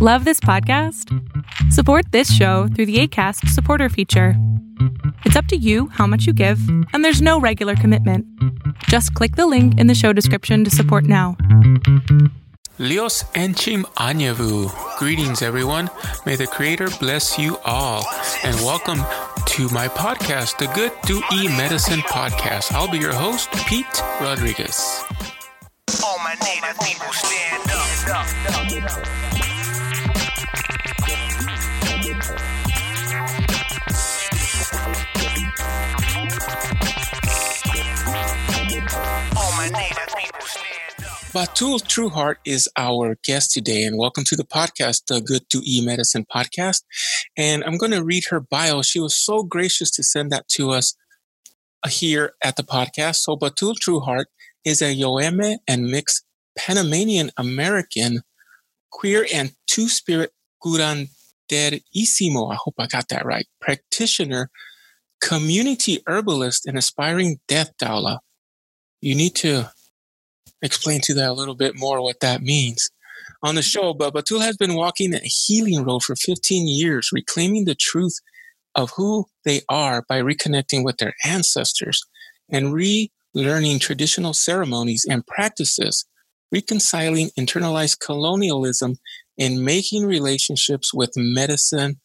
Love this podcast? Support this show through the ACAST supporter feature. It's up to you how much you give, and there's no regular commitment. Just click the link in the show description to support now. Lios Enchim Anyavu. Greetings, everyone. May the Creator bless you all. And welcome to my podcast, the Good Do E Medicine Podcast. I'll be your host, Pete Rodriguez. Batul True Heart is our guest today, and welcome to the podcast, the Good to E Medicine podcast. And I'm going to read her bio. She was so gracious to send that to us here at the podcast. So, Batul True Heart is a Yoeme and mixed Panamanian American queer and two spirit curanderisimo. I hope I got that right. Practitioner, community herbalist, and aspiring death doula. You need to explain to that a little bit more what that means. On the mm-hmm. show, but Batul has been walking a healing road for 15 years, reclaiming the truth of who they are by reconnecting with their ancestors and relearning traditional ceremonies and practices, reconciling internalized colonialism and making relationships with medicine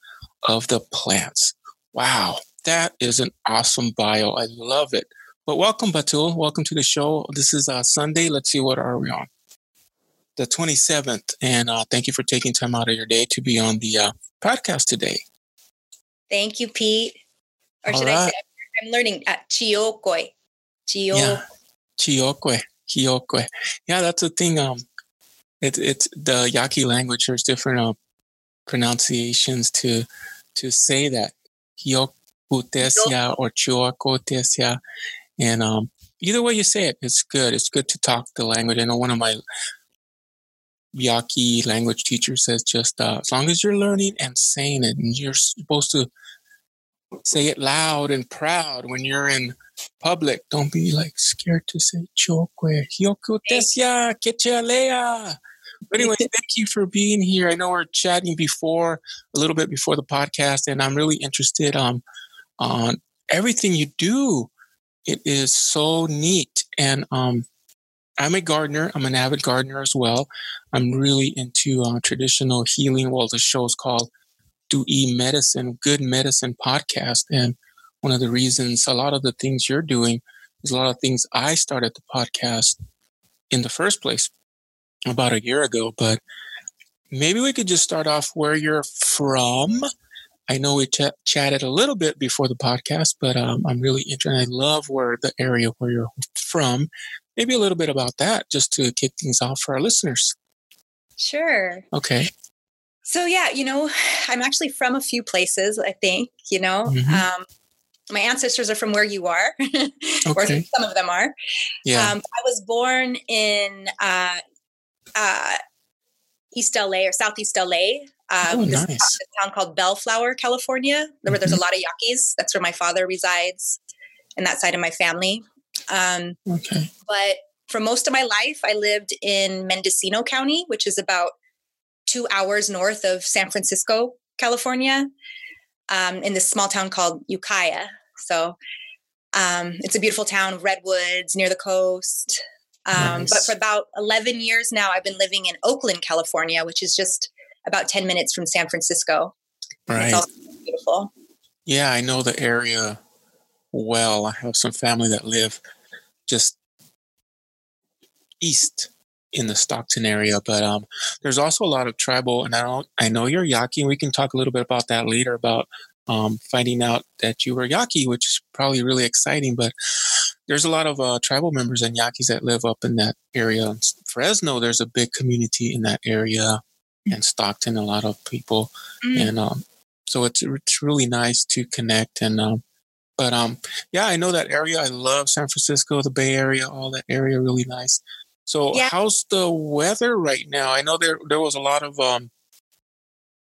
of the plants. Wow, that is an awesome bio. I love it. But welcome, Batul. Welcome to the show. This is uh, Sunday. Let's see, what are we on? The 27th. And uh, thank you for taking time out of your day to be on the uh, podcast today. Thank you, Pete. Or All should right. I say, I'm learning at Chiokwe. Chio. Yeah. Chiokwe. Chiokwe. Yeah, that's the thing. Um, it, it's the Yaqui language. There's different uh, pronunciations to to say that. Hiokutesia or Chuakotesia. And um, either way you say it, it's good. It's good to talk the language. I know one of my Yaqui language teachers says just uh, as long as you're learning and saying it, and you're supposed to say it loud and proud when you're in public. Don't be like scared to say chokwe, hyokutesia, kechalea. But anyway, thank you for being here. I know we're chatting before, a little bit before the podcast, and I'm really interested um, on everything you do it is so neat. And um, I'm a gardener. I'm an avid gardener as well. I'm really into uh, traditional healing. Well, the show is called Do E Medicine, Good Medicine Podcast. And one of the reasons, a lot of the things you're doing is a lot of things I started the podcast in the first place about a year ago. But maybe we could just start off where you're from I know we ch- chatted a little bit before the podcast, but um, I'm really interested. I love where the area where you're from. Maybe a little bit about that, just to kick things off for our listeners. Sure. Okay. So yeah, you know, I'm actually from a few places. I think you know. Mm-hmm. Um, my ancestors are from where you are, or some of them are. Yeah. Um, I was born in uh, uh, East LA or Southeast LA, um, oh, this town called Bellflower, California, where mm-hmm. there's a lot of Yaquis. That's where my father resides, and that side of my family. Um, okay. But for most of my life, I lived in Mendocino County, which is about two hours north of San Francisco, California, um, in this small town called Ukiah. So um, it's a beautiful town, redwoods near the coast. Um, nice. But for about 11 years now, I've been living in Oakland, California, which is just about 10 minutes from San Francisco. Right. It's beautiful. Yeah, I know the area well. I have some family that live just east in the Stockton area, but um, there's also a lot of tribal, and I don't, I know you're Yaqui, and we can talk a little bit about that later about um, finding out that you were Yaqui, which is probably really exciting. But there's a lot of uh, tribal members and Yaquis that live up in that area. In Fresno, there's a big community in that area and Stockton, a lot of people, mm. and um, so it's it's really nice to connect. And um, but um, yeah, I know that area. I love San Francisco, the Bay Area, all that area, really nice. So yeah. how's the weather right now? I know there there was a lot of um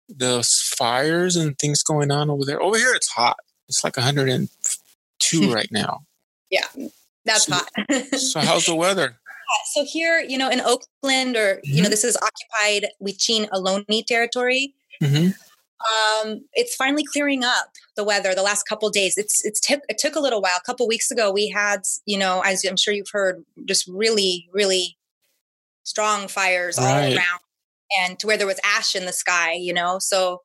the fires and things going on over there. Over here, it's hot. It's like 102 right now. Yeah, that's so, hot. so how's the weather? So here, you know, in Oakland, or mm-hmm. you know, mm-hmm. this is occupied Huichin Ohlone territory. Mm-hmm. Um, it's finally clearing up the weather the last couple days. It's it's t- it took a little while. A couple weeks ago, we had, you know, as I'm sure you've heard, just really, really strong fires right. all around, and to where there was ash in the sky. You know, so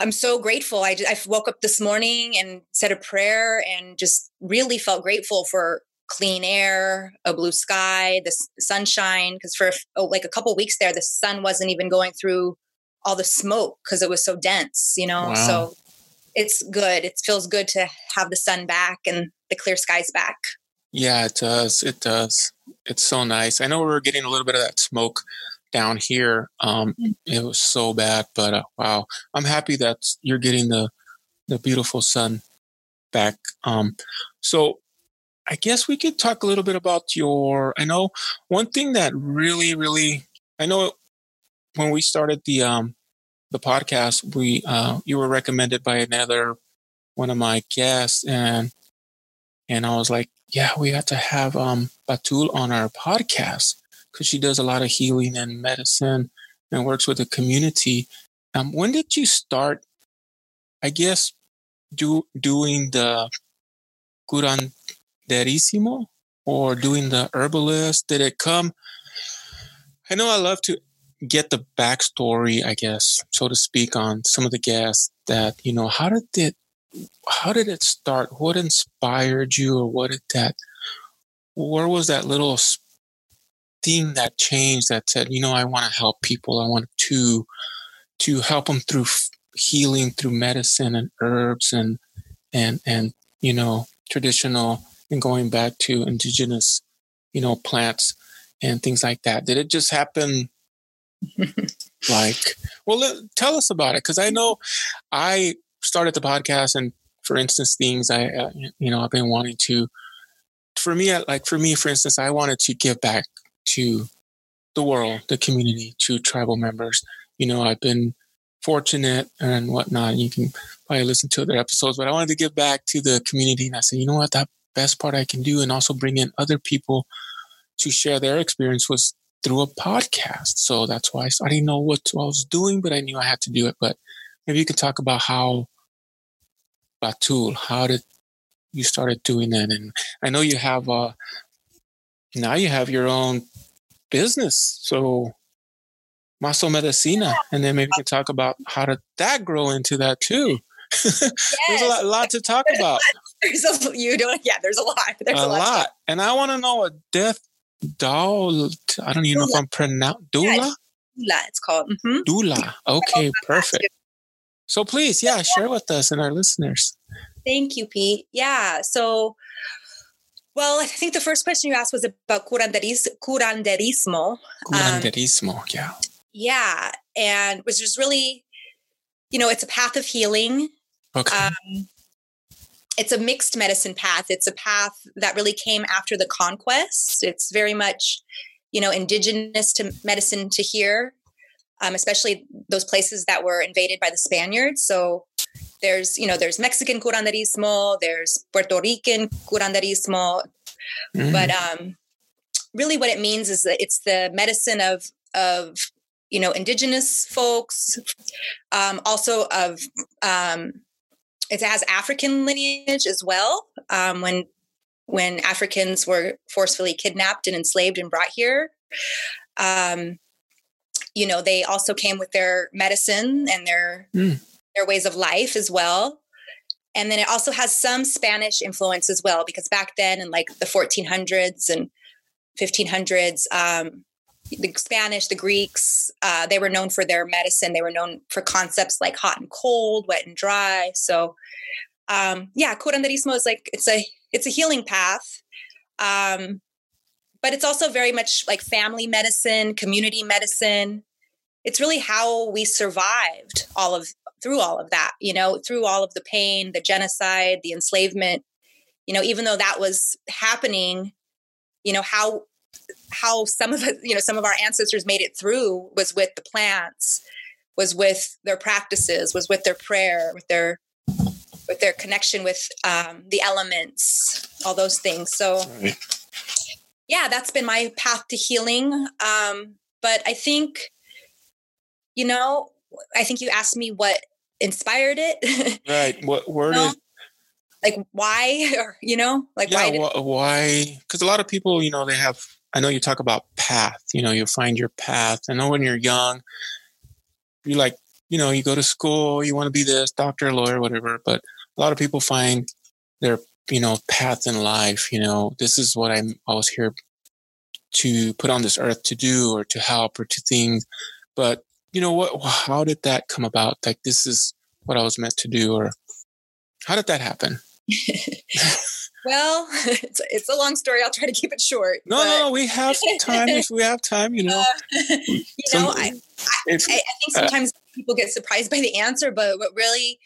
I'm so grateful. I, just, I woke up this morning and said a prayer and just really felt grateful for clean air, a blue sky, the sunshine. Because for oh, like a couple weeks there, the sun wasn't even going through all the smoke because it was so dense. You know, wow. so it's good. It feels good to have the sun back and the clear skies back. Yeah, it does. It does. It's so nice. I know we are getting a little bit of that smoke down here. Um, mm. it was so bad, but uh, wow, I'm happy that you're getting the the beautiful sun back. Um, so I guess we could talk a little bit about your. I know one thing that really, really, I know when we started the um the podcast, we uh you were recommended by another one of my guests, and and I was like, yeah, we got to have um Batul on our podcast because she does a lot of healing and medicine and works with the community. Um, when did you start? I guess do doing the curanderismo or doing the herbalist. Did it come? I know I love to get the backstory, I guess, so to speak, on some of the guests. That you know, how did it? How did it start? What inspired you, or what did that? Where was that little thing that changed that said, you know, I want to help people. I want to to help them through healing through medicine and herbs and and and you know traditional and going back to indigenous you know plants and things like that did it just happen like well tell us about it because i know i started the podcast and for instance things i uh, you know i've been wanting to for me like for me for instance i wanted to give back to the world, the community, to tribal members. You know, I've been fortunate and whatnot. You can probably listen to other episodes, but I wanted to give back to the community. And I said, you know what, that best part I can do and also bring in other people to share their experience was through a podcast. So that's why I, didn't know what I was doing, but I knew I had to do it. But maybe you could talk about how Batul, how did you started doing that? And I know you have uh, now you have your own business. So Maaso Medicina. And then maybe we can talk about how did that grow into that too. Yes. there's a lot, lot, to talk about. There's a, you doing, yeah, there's a lot. There's a, a lot. lot. And I want to know what death doll, I don't even Doula. know if I'm pronouncing, Doula? Yeah, Doula, it's called. Mm-hmm. Doula. Okay, perfect. So please, yeah, share with us and our listeners. Thank you, Pete. Yeah. So well, I think the first question you asked was about curanderis- curanderismo. Curanderismo, um, yeah. Yeah. And which is really, you know, it's a path of healing. Okay. Um, it's a mixed medicine path. It's a path that really came after the conquest. It's very much, you know, indigenous to medicine to here, um, especially those places that were invaded by the Spaniards. So there's you know there's Mexican curanderismo, there's Puerto Rican curanderismo, mm. but um, really what it means is that it's the medicine of of you know indigenous folks, um, also of um, it has African lineage as well. Um, when when Africans were forcefully kidnapped and enslaved and brought here. Um, you know, they also came with their medicine and their mm their ways of life as well. And then it also has some Spanish influence as well, because back then in like the 1400s and 1500s, um, the Spanish, the Greeks, uh, they were known for their medicine. They were known for concepts like hot and cold, wet and dry. So, um, yeah, curanderismo is like it's a it's a healing path, um, but it's also very much like family medicine, community medicine. It's really how we survived all of through all of that, you know, through all of the pain, the genocide, the enslavement, you know, even though that was happening, you know, how how some of the, you know, some of our ancestors made it through was with the plants, was with their practices, was with their prayer, with their with their connection with um, the elements, all those things. So, right. yeah, that's been my path to healing. Um, but I think, you know, I think you asked me what inspired it. right. What where you know? did like why or you know like yeah, why did- why because a lot of people you know they have i know you talk about path you know you find your path. I know when you're young you like you know you go to school you want to be this doctor lawyer whatever but a lot of people find their you know path in life you know this is what i'm i was here to put on this earth to do or to help or to things but you know what how did that come about? Like this is what i was meant to do or how did that happen well it's, it's a long story. I'll try to keep it short no but... no we have time. If we have time you know. Uh, you know I, I, I, think uh, sometimes uh, people get surprised by the answer but what really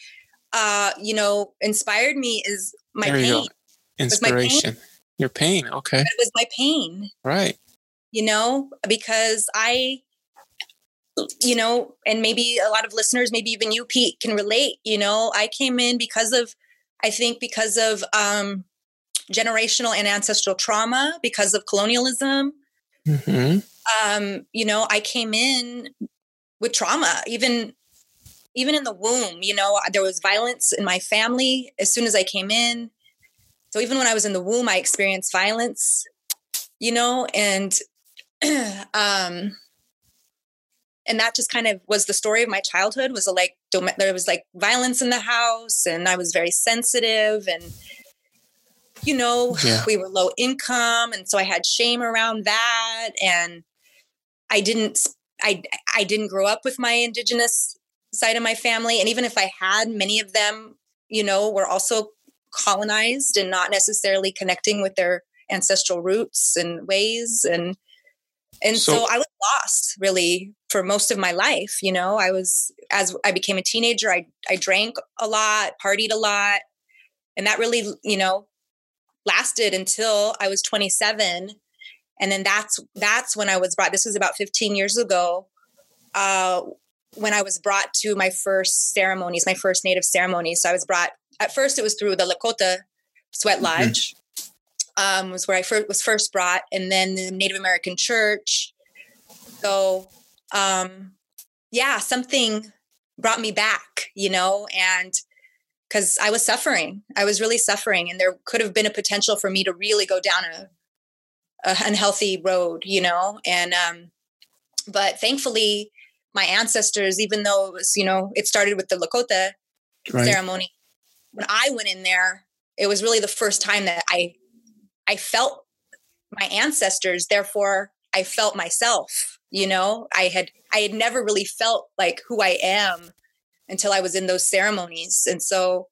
uh you know inspired me is my pain. Go. inspiration pain. your pain okay. It was my pain. Right. You know because i you know, and maybe a lot of listeners, maybe even you, Pete, can relate. You know, I came in because of, I think, because of um, generational and ancestral trauma, because of colonialism. Mm-hmm. Um, you know, I came in with trauma, even even in the womb. You know, there was violence in my family as soon as I came in. So even when I was in the womb, I experienced violence. You know, and um and that just kind of was the story of my childhood was a, like dom- there was like violence in the house and i was very sensitive and you know yeah. we were low income and so i had shame around that and i didn't i i didn't grow up with my indigenous side of my family and even if i had many of them you know were also colonized and not necessarily connecting with their ancestral roots and ways and and so, so, I was lost really for most of my life. You know, I was, as I became a teenager, I, I drank a lot, partied a lot. And that really, you know, lasted until I was 27. And then that's, that's when I was brought, this was about 15 years ago, uh, when I was brought to my first ceremonies, my first native ceremonies. So I was brought, at first it was through the Lakota Sweat mm-hmm. Lodge. Mm-hmm um, was where I first, was first brought, and then the Native American Church. So, um, yeah, something brought me back, you know, and because I was suffering, I was really suffering, and there could have been a potential for me to really go down a, a unhealthy road, you know, and um, but thankfully, my ancestors, even though it was, you know, it started with the Lakota right. ceremony. When I went in there, it was really the first time that I I felt my ancestors, therefore I felt myself, you know? I had I had never really felt like who I am until I was in those ceremonies. And so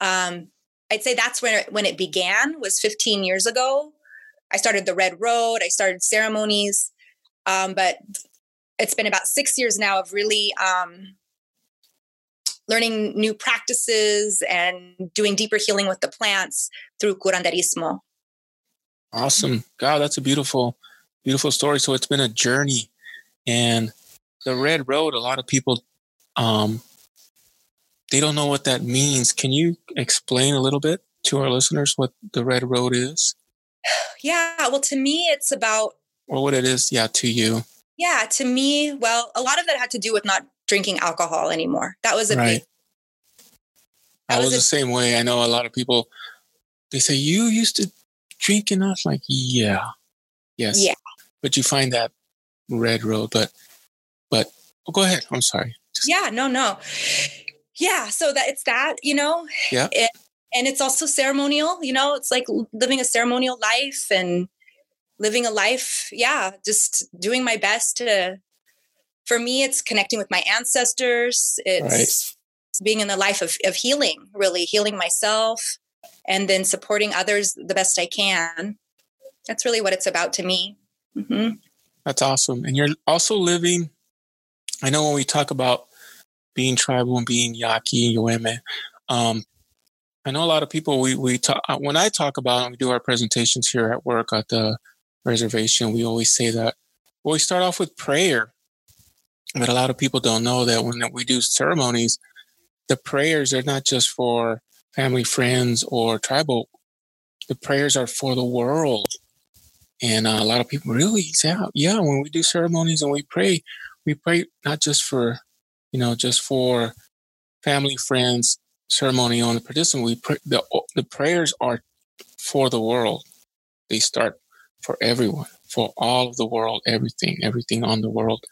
um I'd say that's when it, when it began was 15 years ago. I started the Red Road, I started ceremonies. Um, but it's been about six years now of really um, learning new practices and doing deeper healing with the plants through curanderismo. Awesome. God, that's a beautiful, beautiful story. So it's been a journey. And the red road, a lot of people um they don't know what that means. Can you explain a little bit to our listeners what the red road is? Yeah, well to me it's about or what it is, yeah, to you. Yeah, to me, well, a lot of that had to do with not drinking alcohol anymore. That was a right. big I was, was a, the same way. I know a lot of people they say you used to drink enough? Like, yeah, yes. Yeah. But you find that red road, but, but oh, go ahead. I'm sorry. Just, yeah, no, no. Yeah. So that it's that, you know, yeah. It, and it's also ceremonial, you know, it's like living a ceremonial life and living a life. Yeah. Just doing my best to, for me, it's connecting with my ancestors. It's right. being in the life of, of healing, really healing myself, and then supporting others the best I can. That's really what it's about to me. Mm-hmm. That's awesome. And you're also living, I know when we talk about being tribal and being Yaqui, Yoeme, um, I know a lot of people, we, we talk, uh, when I talk about and we do our presentations here at work at the reservation, we always say that, well, we start off with prayer. But a lot of people don't know that when we do ceremonies, the prayers are not just for family, friends, or tribal, the prayers are for the world. And uh, a lot of people really say, yeah, yeah, when we do ceremonies and we pray, we pray not just for, you know, just for family, friends, ceremony on the participant. We pray, the, the prayers are for the world. They start for everyone, for all of the world, everything, everything on the world.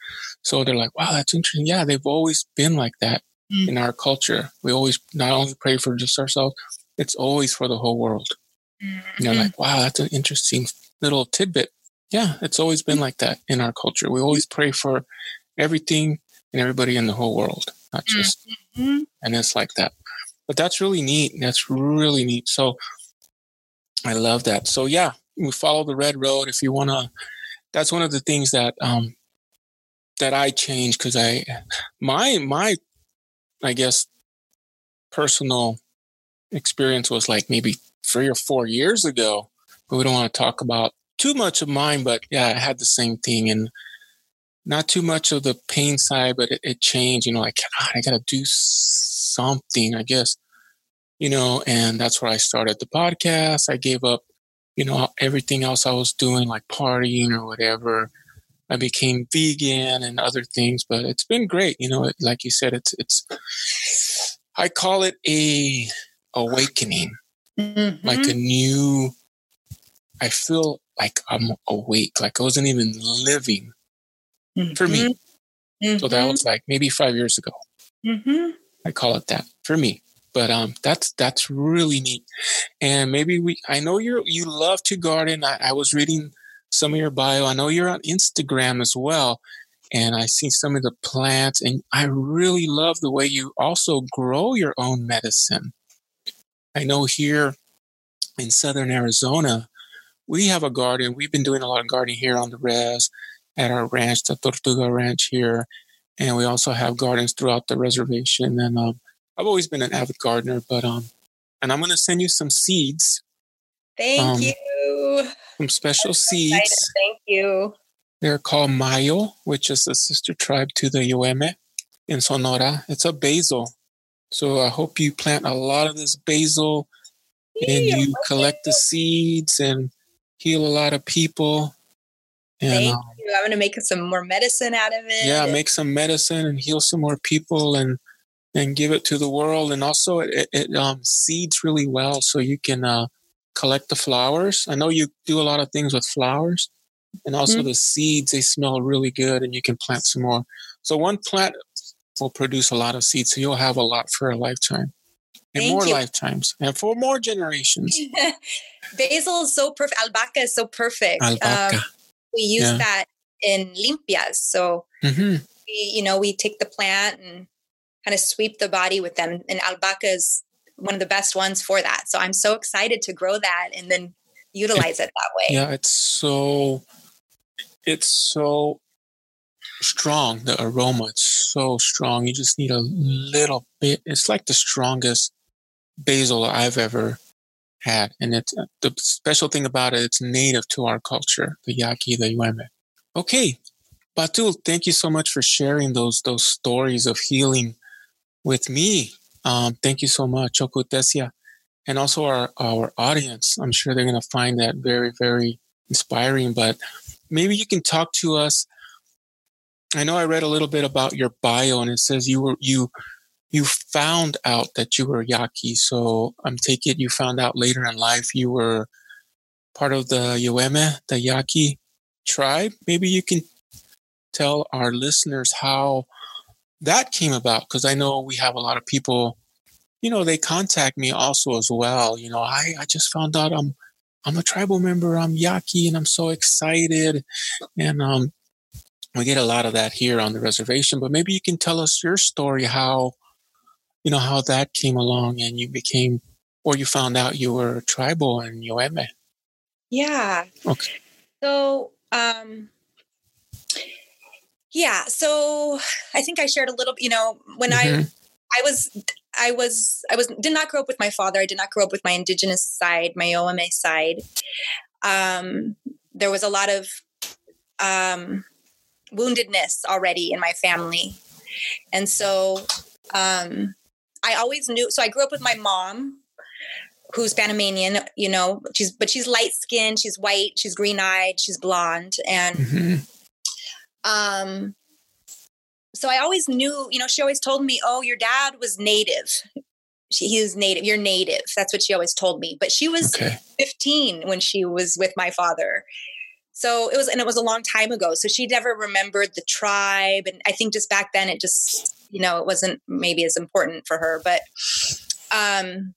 So they're like, wow, that's interesting. Yeah, they've always been like that mm. in our culture. We always not only pray for just ourselves, it's always for the whole world. Mm-hmm. You're like, wow, that's an interesting little tidbit. Yeah, it's always been like that in our culture. We always pray for everything and everybody in the whole world, not just, mm-hmm. and it's like that. But that's really neat. That's really neat. So I love that. So yeah, we follow the red road. If you want to, that's one of the things that, um, that I changed because I, my, my, I guess, personal experience was like maybe three or four years ago. But we don't want to talk about too much of mine, but yeah, I had the same thing and not too much of the pain side, but it, it changed, you know, like, God, I got to do something, I guess, you know, and that's where I started the podcast. I gave up, you know, everything else I was doing, like partying or whatever. I became vegan and other things, but it's been great. You know, like you said, it's, it's, I call it a awakening, mm-hmm. like a new, I feel like I'm awake, like I wasn't even living mm-hmm. for me. Mm-hmm. So that mm-hmm. was like maybe five years ago. Mm-hmm. I call it that for me. But um, that's that's really neat, and maybe we. I know you you love to garden. I, I was reading some of your bio. I know you're on Instagram as well, and I see some of the plants, and I really love the way you also grow your own medicine. I know here in southern Arizona, we have a garden. We've been doing a lot of gardening here on the res at our ranch, the Tortuga Ranch here. And we also have gardens throughout the reservation. And um, I've always been an avid gardener, but um, and I'm going to send you some seeds. Thank um, you. Some special seeds. Excited. Thank you. They're called Mayo, which is a sister tribe to the Yoeme in Sonora. It's a basil. So I hope you plant a lot of this basil and you collect the seeds and heal a lot of people. And, Thank I'm going to make some more medicine out of it. Yeah, make some medicine and heal some more people and and give it to the world. And also, it, it um, seeds really well, so you can uh, collect the flowers. I know you do a lot of things with flowers, and also mm-hmm. the seeds. They smell really good, and you can plant some more. So one plant will produce a lot of seeds, so you'll have a lot for a lifetime and Thank more you. lifetimes and for more generations. Basil is so perfect. Albahaca is so perfect. Albahaca. Um, we use yeah. that in limpias. So, mm-hmm. we, you know, we take the plant and kind of sweep the body with them. And albahaca is one of the best ones for that. So I'm so excited to grow that and then utilize it, it that way. Yeah, it's so, it's so strong. The aroma, it's so strong. You just need a little bit. It's like the strongest basil I've ever had. And it's uh, the special thing about it, it's native to our culture, the Yaqui, the Yoeme. Okay. Batul, thank you so much for sharing those those stories of healing with me. Um, thank you so much, Chokutesia. And also our, our audience. I'm sure they're going to find that very, very inspiring. But maybe you can talk to us. I know I read a little bit about your bio and it says you were, you you found out that you were Yaqui. So I'm taking it you found out later in life you were part of the Yoeme, the Yaqui tribe. Maybe you can tell our listeners how that came about because I know we have a lot of people, you know, they contact me also as well. You know, I, I just found out I'm I'm a tribal member, I'm Yaqui, and I'm so excited. And um we get a lot of that here on the reservation, but maybe you can tell us your story, how you know, how that came along and you became, or you found out you were tribal in Yoeme. Yeah. Okay. So, um, yeah. So I think I shared a little, you know, when mm-hmm. I, I was, I was, I was, did not grow up with my father. I did not grow up with my indigenous side, my Yoeme side. Um, there was a lot of, um, woundedness already in my family. And so, um, I always knew. So I grew up with my mom, who's Panamanian, you know, she's but she's light skinned, she's white, she's green eyed, she's blonde, and mm-hmm. um, so I always knew, you know, she always told me, "Oh, your dad was native. She, he was native. You're native." That's what she always told me. But she was okay. 15 when she was with my father. So it was, and it was a long time ago. So she never remembered the tribe. And I think just back then it just, you know, it wasn't maybe as important for her. But um,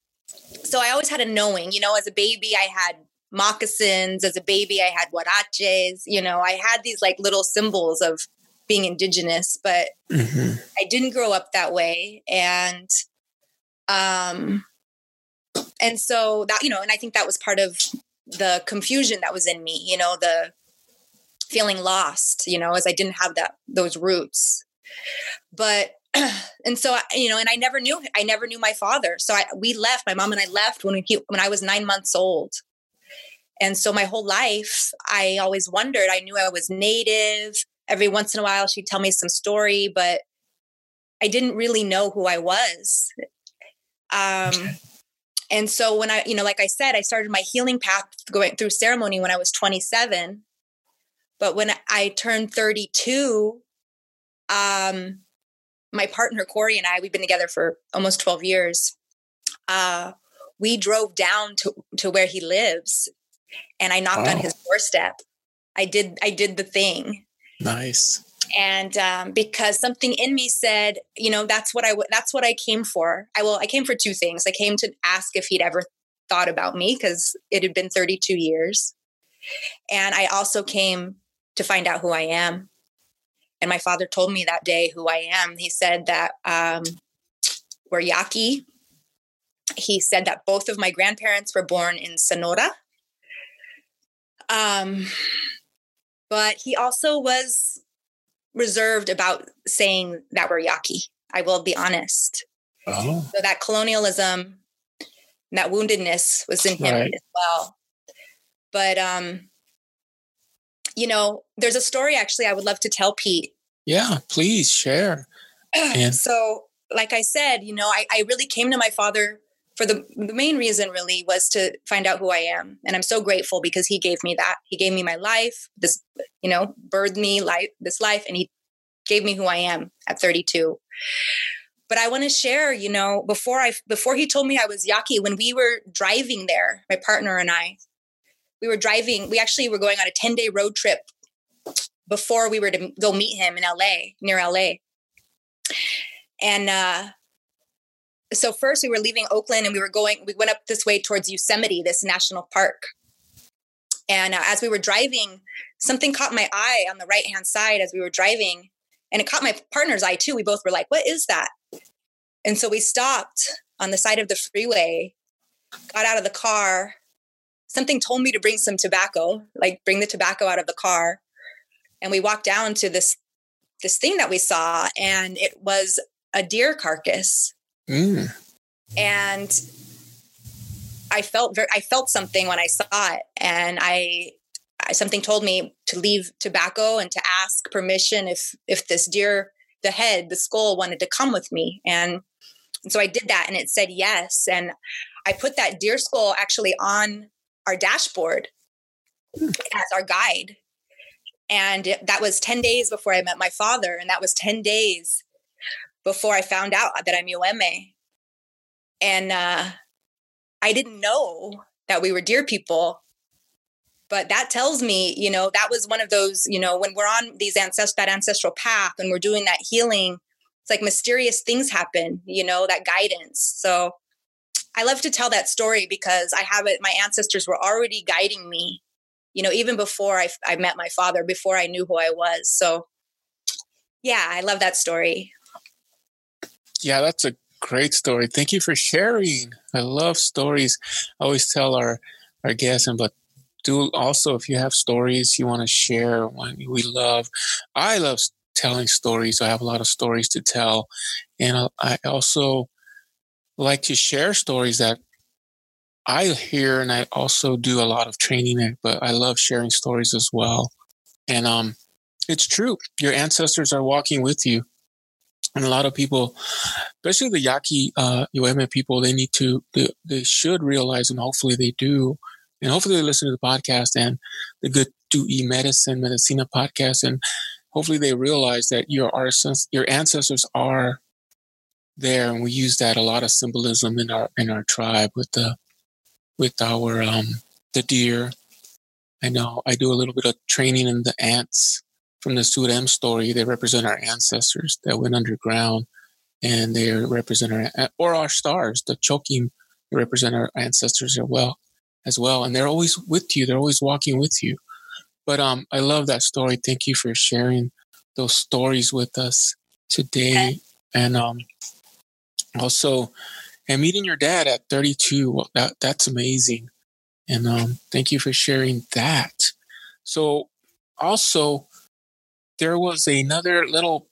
so I always had a knowing, you know, as a baby, I had moccasins. As a baby, I had huaraches. You know, I had these like little symbols of being indigenous, but mm-hmm. I didn't grow up that way. And, um, and so that, you know, and I think that was part of the confusion that was in me, you know, the feeling lost, you know, as I didn't have that, those roots. But and so you know and i never knew i never knew my father. So I, we left my mom and i left when we when i was nine months old. And so my whole life i always wondered. I knew i was native. Every once in a while she'd tell me some story but i didn't really know who i was. Um and so when i you know like i said i started my healing path going through ceremony when i was 27 but when i turned 32 um my partner Corey and I, we've been together for almost 12 years. Uh, we drove down to, to where he lives and I knocked wow. on his doorstep. I did I did the thing. Nice. And um, because something in me said, you know, that's what I w- that's what I came for. I will I came for two things. I came to ask if he'd ever thought about me because it had been 32 years. And I also came to find out who I am. And my father told me that day who I am. He said that um, we're Yaqui. He said that both of my grandparents were born in Sonora. Um, but he also was reserved about saying that we're Yaqui. I will be honest. Oh. So that colonialism, that woundedness was in him right. as well. But um, you know, there's a story actually I would love to tell Pete. Yeah, please share. And- so, like I said, you know, I, I really came to my father for the, the main reason really was to find out who I am. And I'm so grateful because he gave me that. He gave me my life, this, you know, birthed me life, this life, and he gave me who I am at 32. But I want to share, you know, before I before he told me I was Yaqui, when we were driving there, my partner and I, we were driving, we actually were going on a 10 day road trip before we were to go meet him in LA, near LA. And uh, so first we were leaving Oakland and we were going, we went up this way towards Yosemite, this national park. And uh, as we were driving, something caught my eye on the right hand side as we were driving. And it caught my partner's eye too. We both were like, what is that? And so we stopped on the side of the freeway, got out of the car, something told me to bring some tobacco, like bring the tobacco out of the car. And we walked down to this this thing that we saw, and it was a deer carcass. Mm. And I felt very, I felt something when I saw it, and I, something told me to leave tobacco and to ask permission if if this deer, the head, the skull, wanted to come with me, and, and so I did that, and it said yes, and I put that deer skull actually on our dashboard hmm. as our guide. And that was 10 days before I met my father. And that was 10 days before I found out that I'm Yoeme. And uh, I didn't know that we were dear people. But that tells me, you know, that was one of those, you know, when we're on these ancest- that ancestral path and we're doing that healing, it's like mysterious things happen, you know, that guidance. So I love to tell that story because I have it, my ancestors were already guiding me, you know, even before I, I met my father, before I knew who I was. So, yeah, I love that story. Yeah, that's a great story. Thank you for sharing. I love stories. I always tell our, our guests, and but do also if you have stories you want to share, we love. I love telling stories. I have a lot of stories to tell, and uh, I also like to share stories that I hear, and I also do a lot of training, but I love sharing stories as well. And um, it's true, your ancestors are walking with you. And a lot of people, especially the Yaqui uh, Yoeme people, they need to, they, they should realize, and hopefully they do, and hopefully they listen to the podcast and the Good to E Medicine, Medicina podcast, and hopefully they realize that your your ancestors are there, and we use that a lot of symbolism in our in our tribe with the with our um the deer. I know I do a little bit of training in the ants from the Surem story. They represent our ancestors that went underground, and they represent our or our stars. The choking represent our ancestors as well, as well, and they're always with you. They're always walking with you. But um, I love that story. Thank you for sharing those stories with us today. And um, also, and meeting your dad at 32, well, that that's amazing. And um, thank you for sharing that. So, also, there was another little.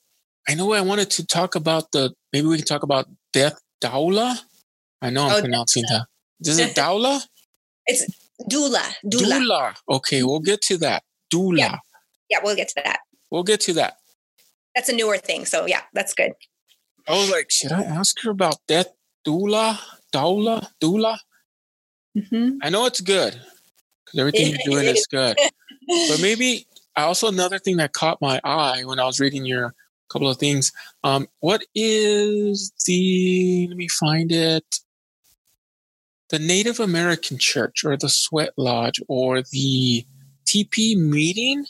I know I wanted to talk about the. Maybe we can talk about death daula. I know I'm oh, pronouncing that. Is it daula? It's doula. Doula. Doula. Okay, we'll get to that. Doula. Yeah. yeah, we'll get to that. We'll get to that. That's a newer thing. So yeah, that's good. I was like, should I ask her about death doula, doula, doula? Mm-hmm. I know it's good because everything you're doing is good. but maybe also another thing that caught my eye when I was reading your couple of things. Um, what is the? Let me find it. The Native American Church, or the Sweat Lodge, or the teepee meeting.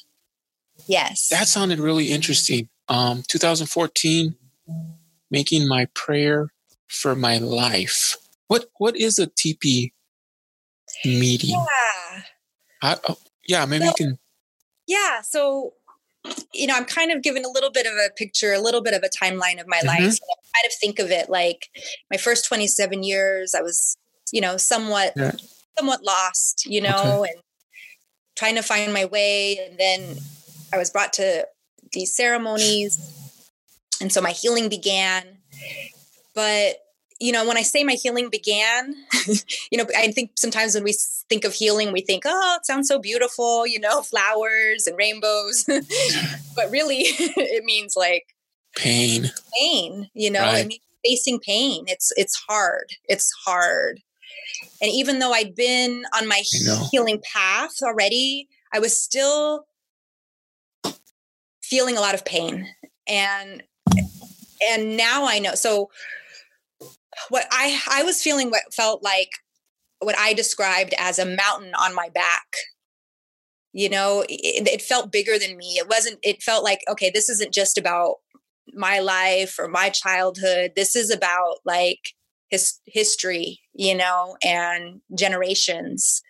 Yes, that sounded really interesting. Um, 2014, making my prayer for my life. What what is a teepee meeting? Yeah. I, oh, yeah, maybe so, you can. Yeah. So, you know, I'm kind of giving a little bit of a picture, a little bit of a timeline of my mm-hmm. life. So I kind of think of it like my first 27 years, I was, you know, somewhat, yeah. somewhat lost, you know, okay. and trying to find my way. And then I was brought to these ceremonies. And so my healing began. But, you know, when I say my healing began, you know, I think sometimes when we think of healing, we think, oh, it sounds so beautiful, you know, flowers and rainbows. but really, it means like pain. Pain, you know, right. it means facing pain. It's it's hard. It's hard. And even though I'd been on my healing path already, I was still feeling a lot of pain and and now i know so what i i was feeling what felt like what i described as a mountain on my back. You know it, it felt bigger than me. It wasn't it felt like okay this isn't just about my life or my childhood. This is about like his history you know and generations.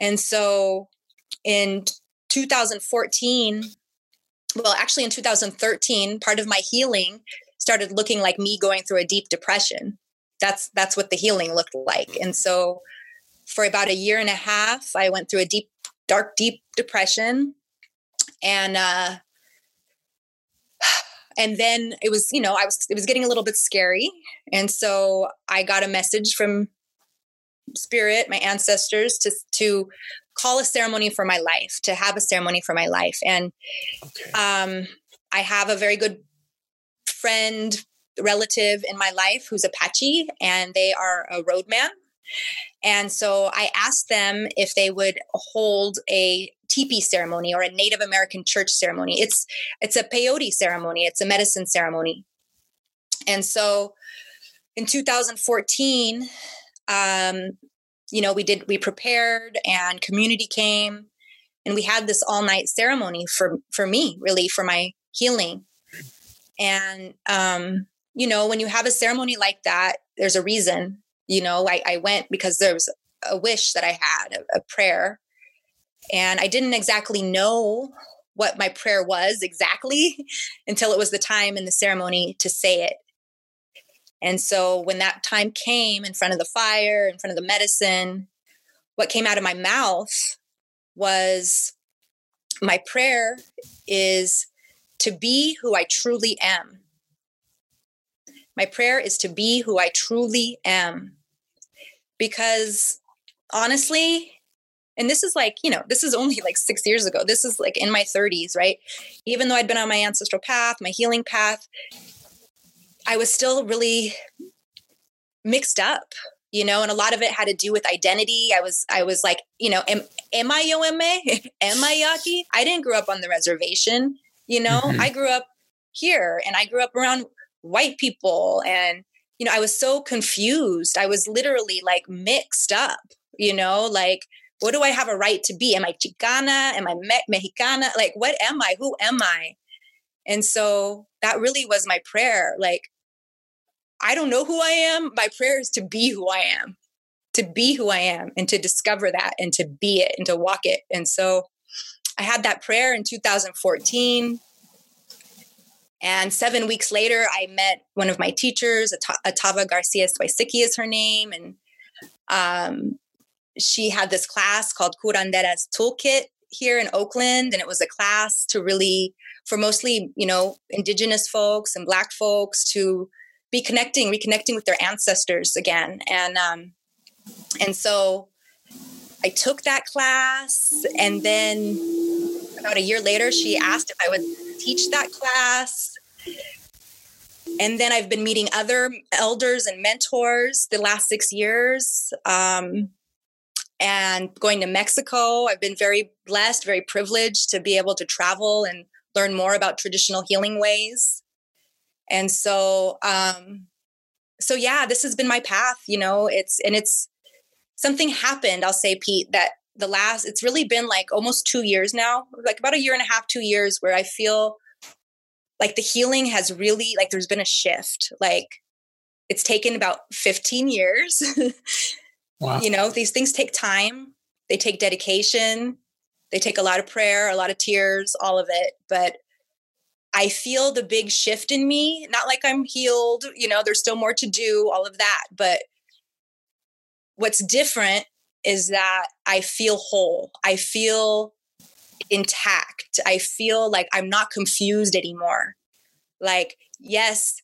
And so in 2014 well, actually in 2013, part of my healing started looking like me going through a deep depression. That's that's what the healing looked like. And so for about a year and a half, I went through a deep, dark, deep depression. And uh and then it was, you know, I was it was getting a little bit scary. And so I got a message from spirit, my ancestors, to to call a ceremony for my life, to have a ceremony for my life. And okay. um, I have a very good friend, relative in my life who's Apache, and they are a roadman. And so I asked them if they would hold a teepee ceremony or a Native American church ceremony. It's it's a peyote ceremony. It's a medicine ceremony. And so in 2014, um, you know, we did, we prepared and community came and we had this all night ceremony for, for me, really, for my healing. And, um, you know, when you have a ceremony like that, there's a reason, you know, I, I went because there was a wish that I had, a, a prayer. And I didn't exactly know what my prayer was exactly until it was the time in the ceremony to say it. And so when that time came in front of the fire, in front of the medicine, what came out of my mouth was my prayer is to be who I truly am. My prayer is to be who I truly am. Because honestly, and this is like, you know, this is only like six years ago. This is like in my 30s, right? Even though I'd been on my ancestral path, my healing path, I was still really mixed up, you know, and a lot of it had to do with identity. I was, I was like, you know, am, am I Yoeme? am I Yaqui I didn't grow up on the reservation, you know, mm-hmm. I grew up here and I grew up around white people and, you know, I was so confused. I was literally like mixed up, you know, like, what do I have a right to be? Am I Chicana? Am I Me- Mexicana? Like, what am I? Who am I? And so that really was my prayer. Like, I don't know who I am. My prayer is to be who I am, to be who I am, and to discover that and to be it and to walk it. And so I had that prayer in 2014. And seven weeks later, I met one of my teachers, Atava Garcia Swiecicki is her name. And um, she had this class called Curandera's Toolkit here in Oakland. And it was a class to really, for mostly, you know, indigenous folks and black folks to be connecting, reconnecting with their ancestors again. And um, and so I took that class, and then about a year later, she asked if I would teach that class. And then I've been meeting other elders and mentors the last six years. Um, and going to Mexico. I've been very blessed, very privileged to be able to travel and learn more about traditional healing ways. And so, um, so yeah, this has been my path, you know, it's, and it's something happened, I'll say, Pete, that the last, it's really been like almost two years now, like about a year and a half, two years, where I feel like the healing has really, like, there's been a shift. Like, it's taken about 15 years Wow. You know, these things take time, they take dedication, they take a lot of prayer, a lot of tears, all of it. But I feel the big shift in me, not like I'm healed, you know, there's still more to do, all of that. But what's different is that I feel whole. I feel intact. I feel like I'm not confused anymore. Like, yes,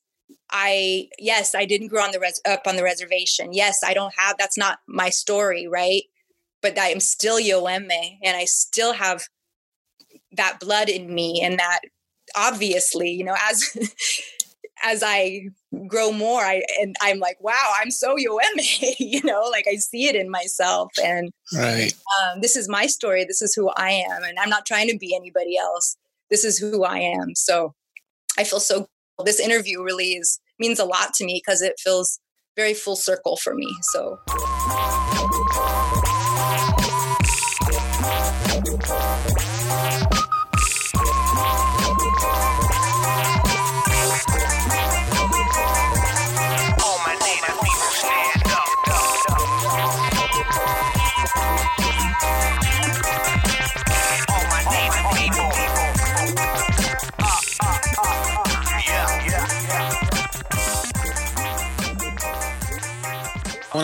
I yes, I didn't grow on the res- up on the reservation. Yes, I don't have that's not my story, right? But I am still Yoeme and I still have that blood in me and that obviously, you know, as as I grow more, I and I'm like, wow, I'm so Yoeme, you know, like I see it in myself. And right. Um, this is my story. This is who I am. And I'm not trying to be anybody else. This is who I am. So I feel so this interview really is means a lot to me because it feels very full circle for me. So.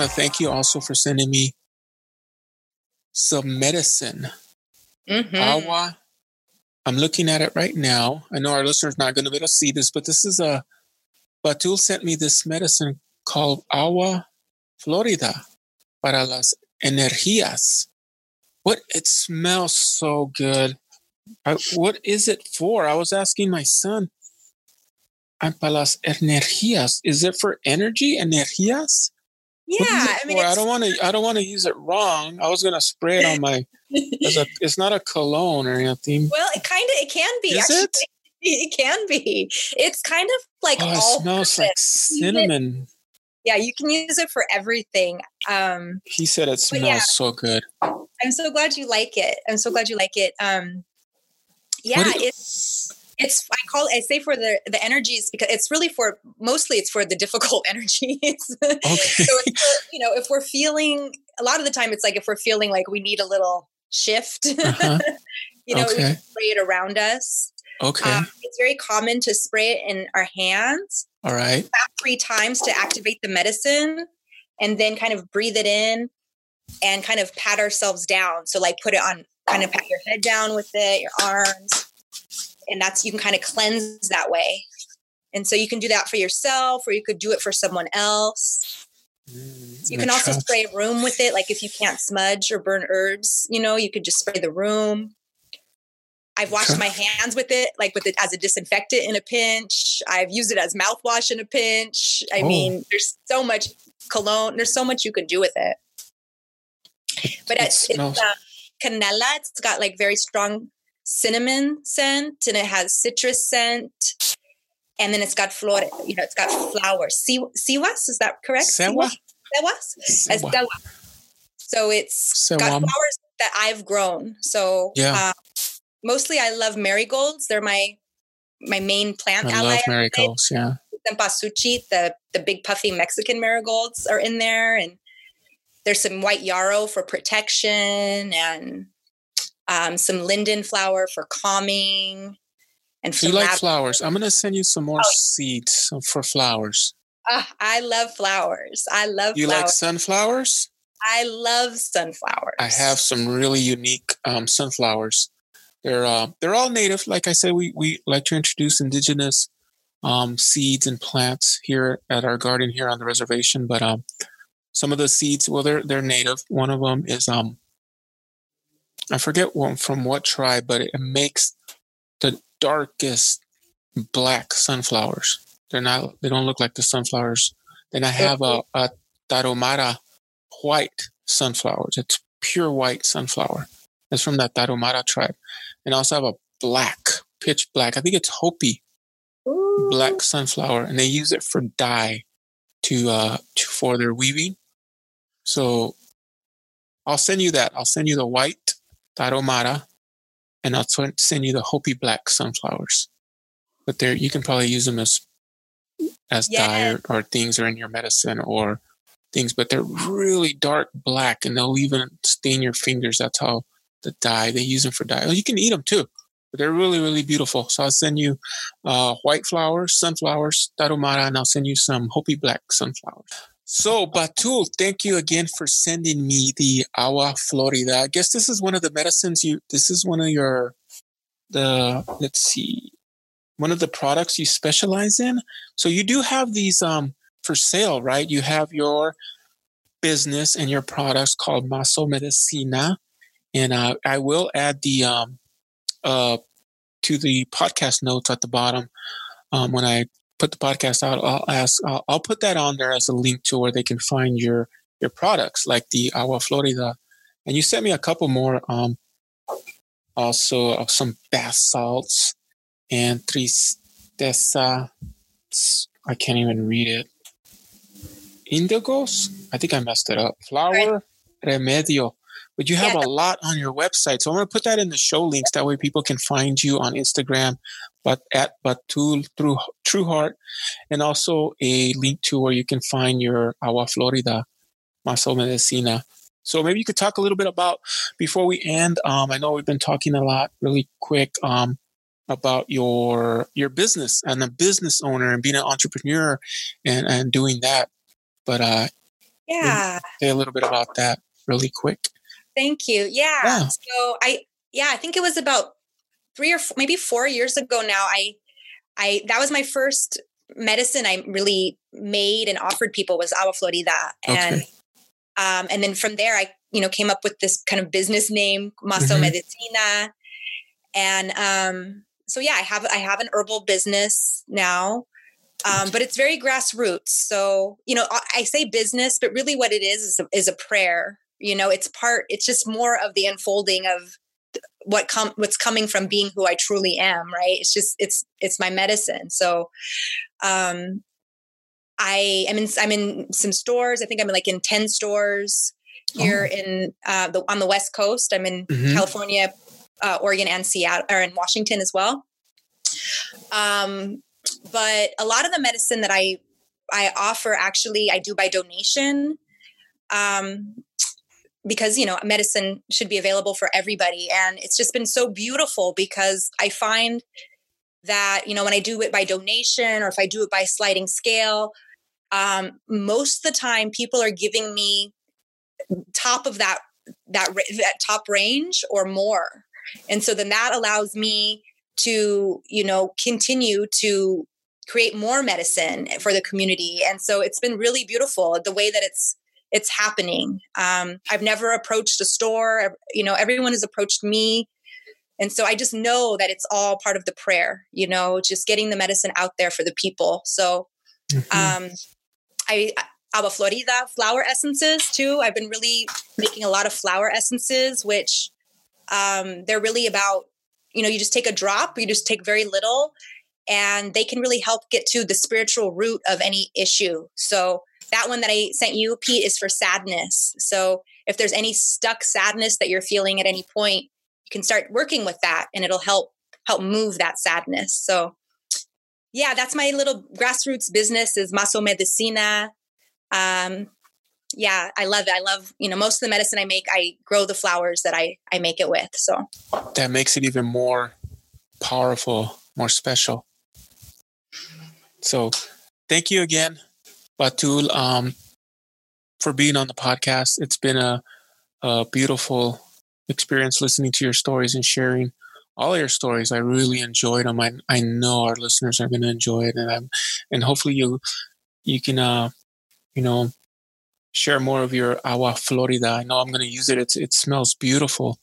To thank you also for sending me some medicine. Mm-hmm. Agua. I'm looking at it right now. I know our listeners are not going to be able to see this, but this is a Batul sent me this medicine called Agua Florida para las energías. What it smells so good. I, what is it for? I was asking my son. And para las energías. Is it for energy? Energías? Yeah, I mean, I don't want to. I don't want to use it wrong. I was gonna spray it on my. as a, it's not a cologne or anything. Well, it kind of it can be. Is actually. it? It can be. It's kind of like oh, all smells like cinnamon. yeah, you can use it for everything. Um, he said it smells yeah, so good. I'm so glad you like it. I'm so glad you like it. Um, yeah, it's it's I call I say for the the energies because it's really for mostly it's for the difficult energies. Okay. so for, you know, if we're feeling a lot of the time it's like if we're feeling like we need a little shift, uh-huh. you know, okay. we spray it around us. Okay. Um, it's very common to spray it in our hands. All right. Three times to activate the medicine and then kind of breathe it in and kind of pat ourselves down. So like put it on kind of pat your head down with it, your arms and that's you can kind of cleanse that way and so you can do that for yourself or you could do it for someone else mm, you can also trust. spray a room with it like if you can't smudge or burn herbs you know you could just spray the room I've washed my hands with it, like with it as a disinfectant in a pinch. I've used it as mouthwash in a pinch. I oh. mean, there's so much cologne. There's so much you can do with it. But it it's, it's uh, canela. It's got like very strong cinnamon scent, and it has citrus scent, and then it's got flor. You know, it's got flowers. Siwas, is that correct? Sewa. Sewas. Sewa. So it's Sewam. got flowers that I've grown. So yeah. Uh, mostly I love marigolds. They're my my main plant I ally. love marigolds, yeah. Cempasúchil, the the big puffy Mexican marigolds are in there, and there's some white yarrow for protection, and um, some linden flower for calming. And you like flowers? I'm gonna send you some more oh. seeds for flowers. Uh, I love flowers. I love. You flowers. like sunflowers? I love sunflowers. I have some really unique um, sunflowers they're uh, they're all native. Like I said, we we like to introduce indigenous um, seeds and plants here at our garden here on the reservation. But um, some of the seeds, well, they're they're native. One of them is um, I forget one from what tribe, but it makes the darkest black sunflowers. They're not. They don't look like the sunflowers. Then I have a, a tarahumara white sunflowers. It's pure white sunflower. It's from that Tarahumara tribe and I also have a black, pitch black. I think it's Hopi Ooh. black sunflower, and they use it for dye to uh to, for their weaving. So I'll send you that. I'll send you the white Tarahumara, and I'll send you the Hopi black sunflowers. But there, you can probably use them as as dye or, or things or in your medicine or things. But they're really dark black, and they'll even stain your fingers. That's how the dye. They use them for dye. you can eat them too. But they're really, really beautiful. So I'll send you uh, white flowers, sunflowers, tarahumara, and I'll send you some Hopi black sunflowers. So, Batul, thank you again for sending me the Agua Florida. I guess this is one of the medicines you, this is one of your, the, let's see, one of the products you specialize in. So you do have these um, for sale, right? You have your business and your products called Maaso Medicina. And uh, I will add the um, uh, to the podcast notes at the bottom um, when I put the podcast out. I'll ask. I'll, I'll, put that on there as a link to where they can find your your products, like the Agua Florida. And you sent me a couple more. Um, also, uh, some bath salts and tristeza. I can't even read it. Indigos. I think I messed it up. Flower remedio but you have yeah. a lot on your website. So I'm going to put that in the show links. That way people can find you on Instagram, but at Batul through True Heart, and also a link to where you can find your Agua Florida, Maaso Medicina. So maybe you could talk a little bit about before we end. Um, I know we've been talking a lot, really quick, um, about your your business and a business owner and being an entrepreneur and and doing that. But uh, yeah, say a little bit about that really quick. Thank you. Yeah. yeah. So I, yeah, I think it was about three or four, maybe four years ago now. I, I, that was my first medicine I really made and offered people was agua florida. And, okay. um, and then from there, I, you know, came up with this kind of business name, Maaso mm-hmm. Medicina. And, um, so yeah, I have, I have an herbal business now. Um, but it's very grassroots. So, you know, I say business, but really what it is is a, is a prayer you know it's part it's just more of the unfolding of what come what's coming from being who I truly am, right? It's just it's it's my medicine. So um I am in I'm in some stores. I think I'm like in 10 stores here oh. in uh the on the West Coast. I'm in mm-hmm. California, uh, Oregon and Seattle or in Washington as well. Um but a lot of the medicine that I I offer actually I do by donation. Um because you know medicine should be available for everybody and it's just been so beautiful because i find that you know when i do it by donation or if i do it by sliding scale um, most of the time people are giving me top of that that that top range or more and so then that allows me to you know continue to create more medicine for the community and so it's been really beautiful. The way that it's it's happening. Um, I've never approached a store. You know, everyone has approached me And so I just know that it's all part of the prayer, you know, just getting the medicine out there for the people. So mm-hmm. um, I, Agua Florida flower essences too. I've been really making a lot of flower essences, which um, they're really about, you know, you just take a drop, you just take very little, and they can really help get to the spiritual root of any issue. So that one that I sent you, Pete, is for sadness. So if there's any stuck sadness that you're feeling at any point, you can start working with that and it'll help help move that sadness. So yeah, that's my little grassroots business is Maaso Medicina. Um, yeah, I love it. I love, you know, most of the medicine I make, I grow the flowers that I, I make it with. So that makes it even more powerful, more special. So thank you again, Batul, um, for being on the podcast. It's been a, a beautiful experience listening to your stories and sharing all your stories. I really enjoyed them. I, I know our listeners are going to enjoy it, and I'm, and hopefully you you can uh, you know share more of your agua florida. I know I'm going to use it. It's, it smells beautiful,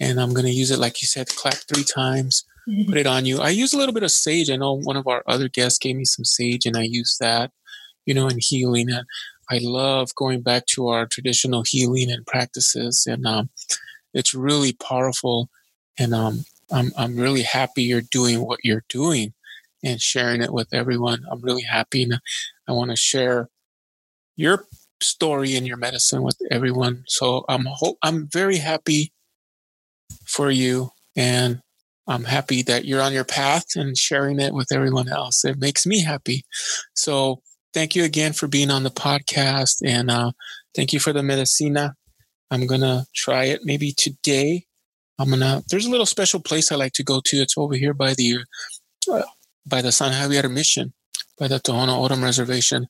and I'm going to use it like you said, clap three times, mm-hmm. put it on you. I use a little bit of sage. I know one of our other guests gave me some sage, and I use that, you know, in healing. And I love going back to our traditional healing and practices, and um, it's really powerful. And um, I'm I'm really happy you're doing what you're doing and sharing it with everyone. I'm really happy, and I want to share your story and your medicine with everyone. So I'm ho- I'm very happy for you, and I'm happy that you're on your path and sharing it with everyone else. It makes me happy. So thank you again for being on the podcast, and uh, thank you for the medicina. I'm gonna try it maybe today I'm gonna. There's a little special place I like to go to. It's over here by the uh, by the San Xavier Mission, by the Tohono O'odham Reservation.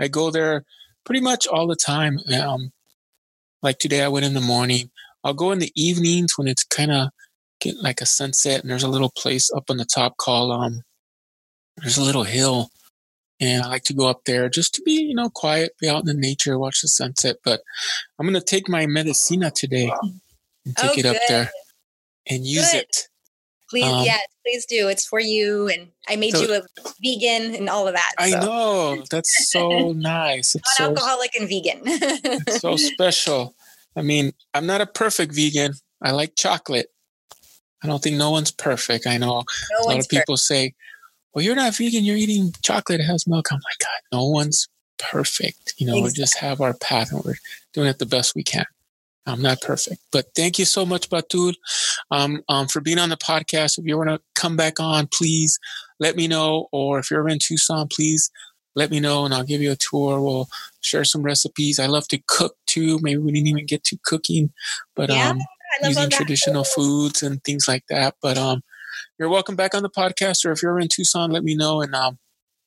I go there pretty much all the time. Um, like today, I went in the morning. I'll go in the evenings when it's kind of like a sunset, and there's a little place up on the top called um. There's a little hill, and I like to go up there just to be, you know, quiet, be out in the nature, watch the sunset. But I'm gonna take my medicina today and take oh, it up good. there and use Good. it. Please, um, yes, please do. It's for you, and I made so, you a vegan and all of that. I know that's so nice. It's Non-alcoholic so, and vegan. it's so special. I mean, I'm not a perfect vegan. I like chocolate. I don't think no one's perfect. I know no a lot of people perfect. say, "Well, you're not vegan. You're eating chocolate. It has milk." I'm like, God, no one's perfect. You know, exactly. we just have our path, and we're doing it the best we can. I'm not perfect, but thank you so much, Batul, um, um, for being on the podcast. If you want to come back on, please let me know. Or if you're in Tucson, please let me know and I'll give you a tour. We'll share some recipes. I love to cook too. Maybe we didn't even get to cooking, but yeah, um, using traditional foods and things like that. But um, you're welcome back on the podcast. Or if you're in Tucson, let me know and um,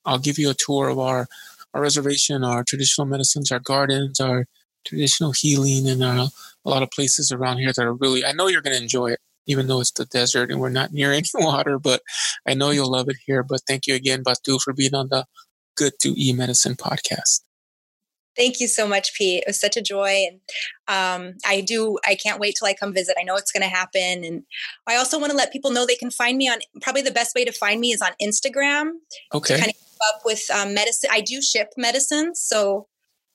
I'll give you a tour of our our reservation, our traditional medicines, our gardens, our traditional healing, and uh, a lot of places around here that are really, I know you're going to enjoy it, even though it's the desert and we're not near any water, but I know you'll love it here. But thank you again, Batu, for being on the Good to E Medicine podcast. Thank you so much, Pete. It was such a joy. And um, I do, I can't wait till I come visit. I know it's going to happen. And I also want to let people know they can find me on probably the best way to find me is on Instagram. Okay. kind of up with um, medicine. I do ship medicines. So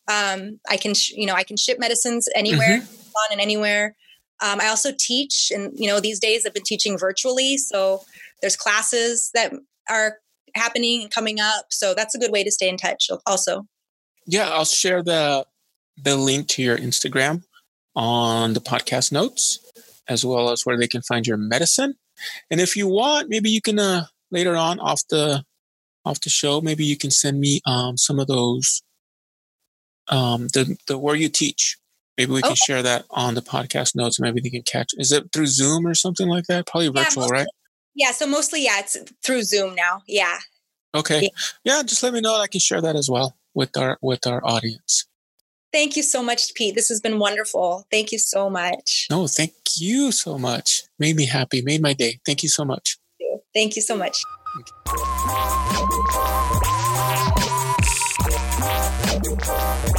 um, I can, sh- you know, I can ship medicines anywhere, mm-hmm. on and anywhere. Um, I also teach, and you know, these days I've been teaching virtually, so there's classes that are happening and coming up. So that's a good way to stay in touch. Also, yeah, I'll share the the link to your Instagram on the podcast notes, as well as where they can find your medicine. And if you want, maybe you can uh, later on off the off the show, maybe you can send me um, some of those um, the the where you teach. Maybe we can share that on the podcast notes. Maybe they can catch. Is it through Zoom or something like that? Probably yeah, virtual, mostly, right? Yeah. So mostly, yeah, it's through Zoom now. Yeah. Okay. Yeah. yeah. Just let me know. I can share that as well with our with our audience. Thank you so much, Pete. This has been wonderful. Thank you so much. No, thank you so much. Made me happy. Made my day. Thank you so much. Thank you, so much. Thank you.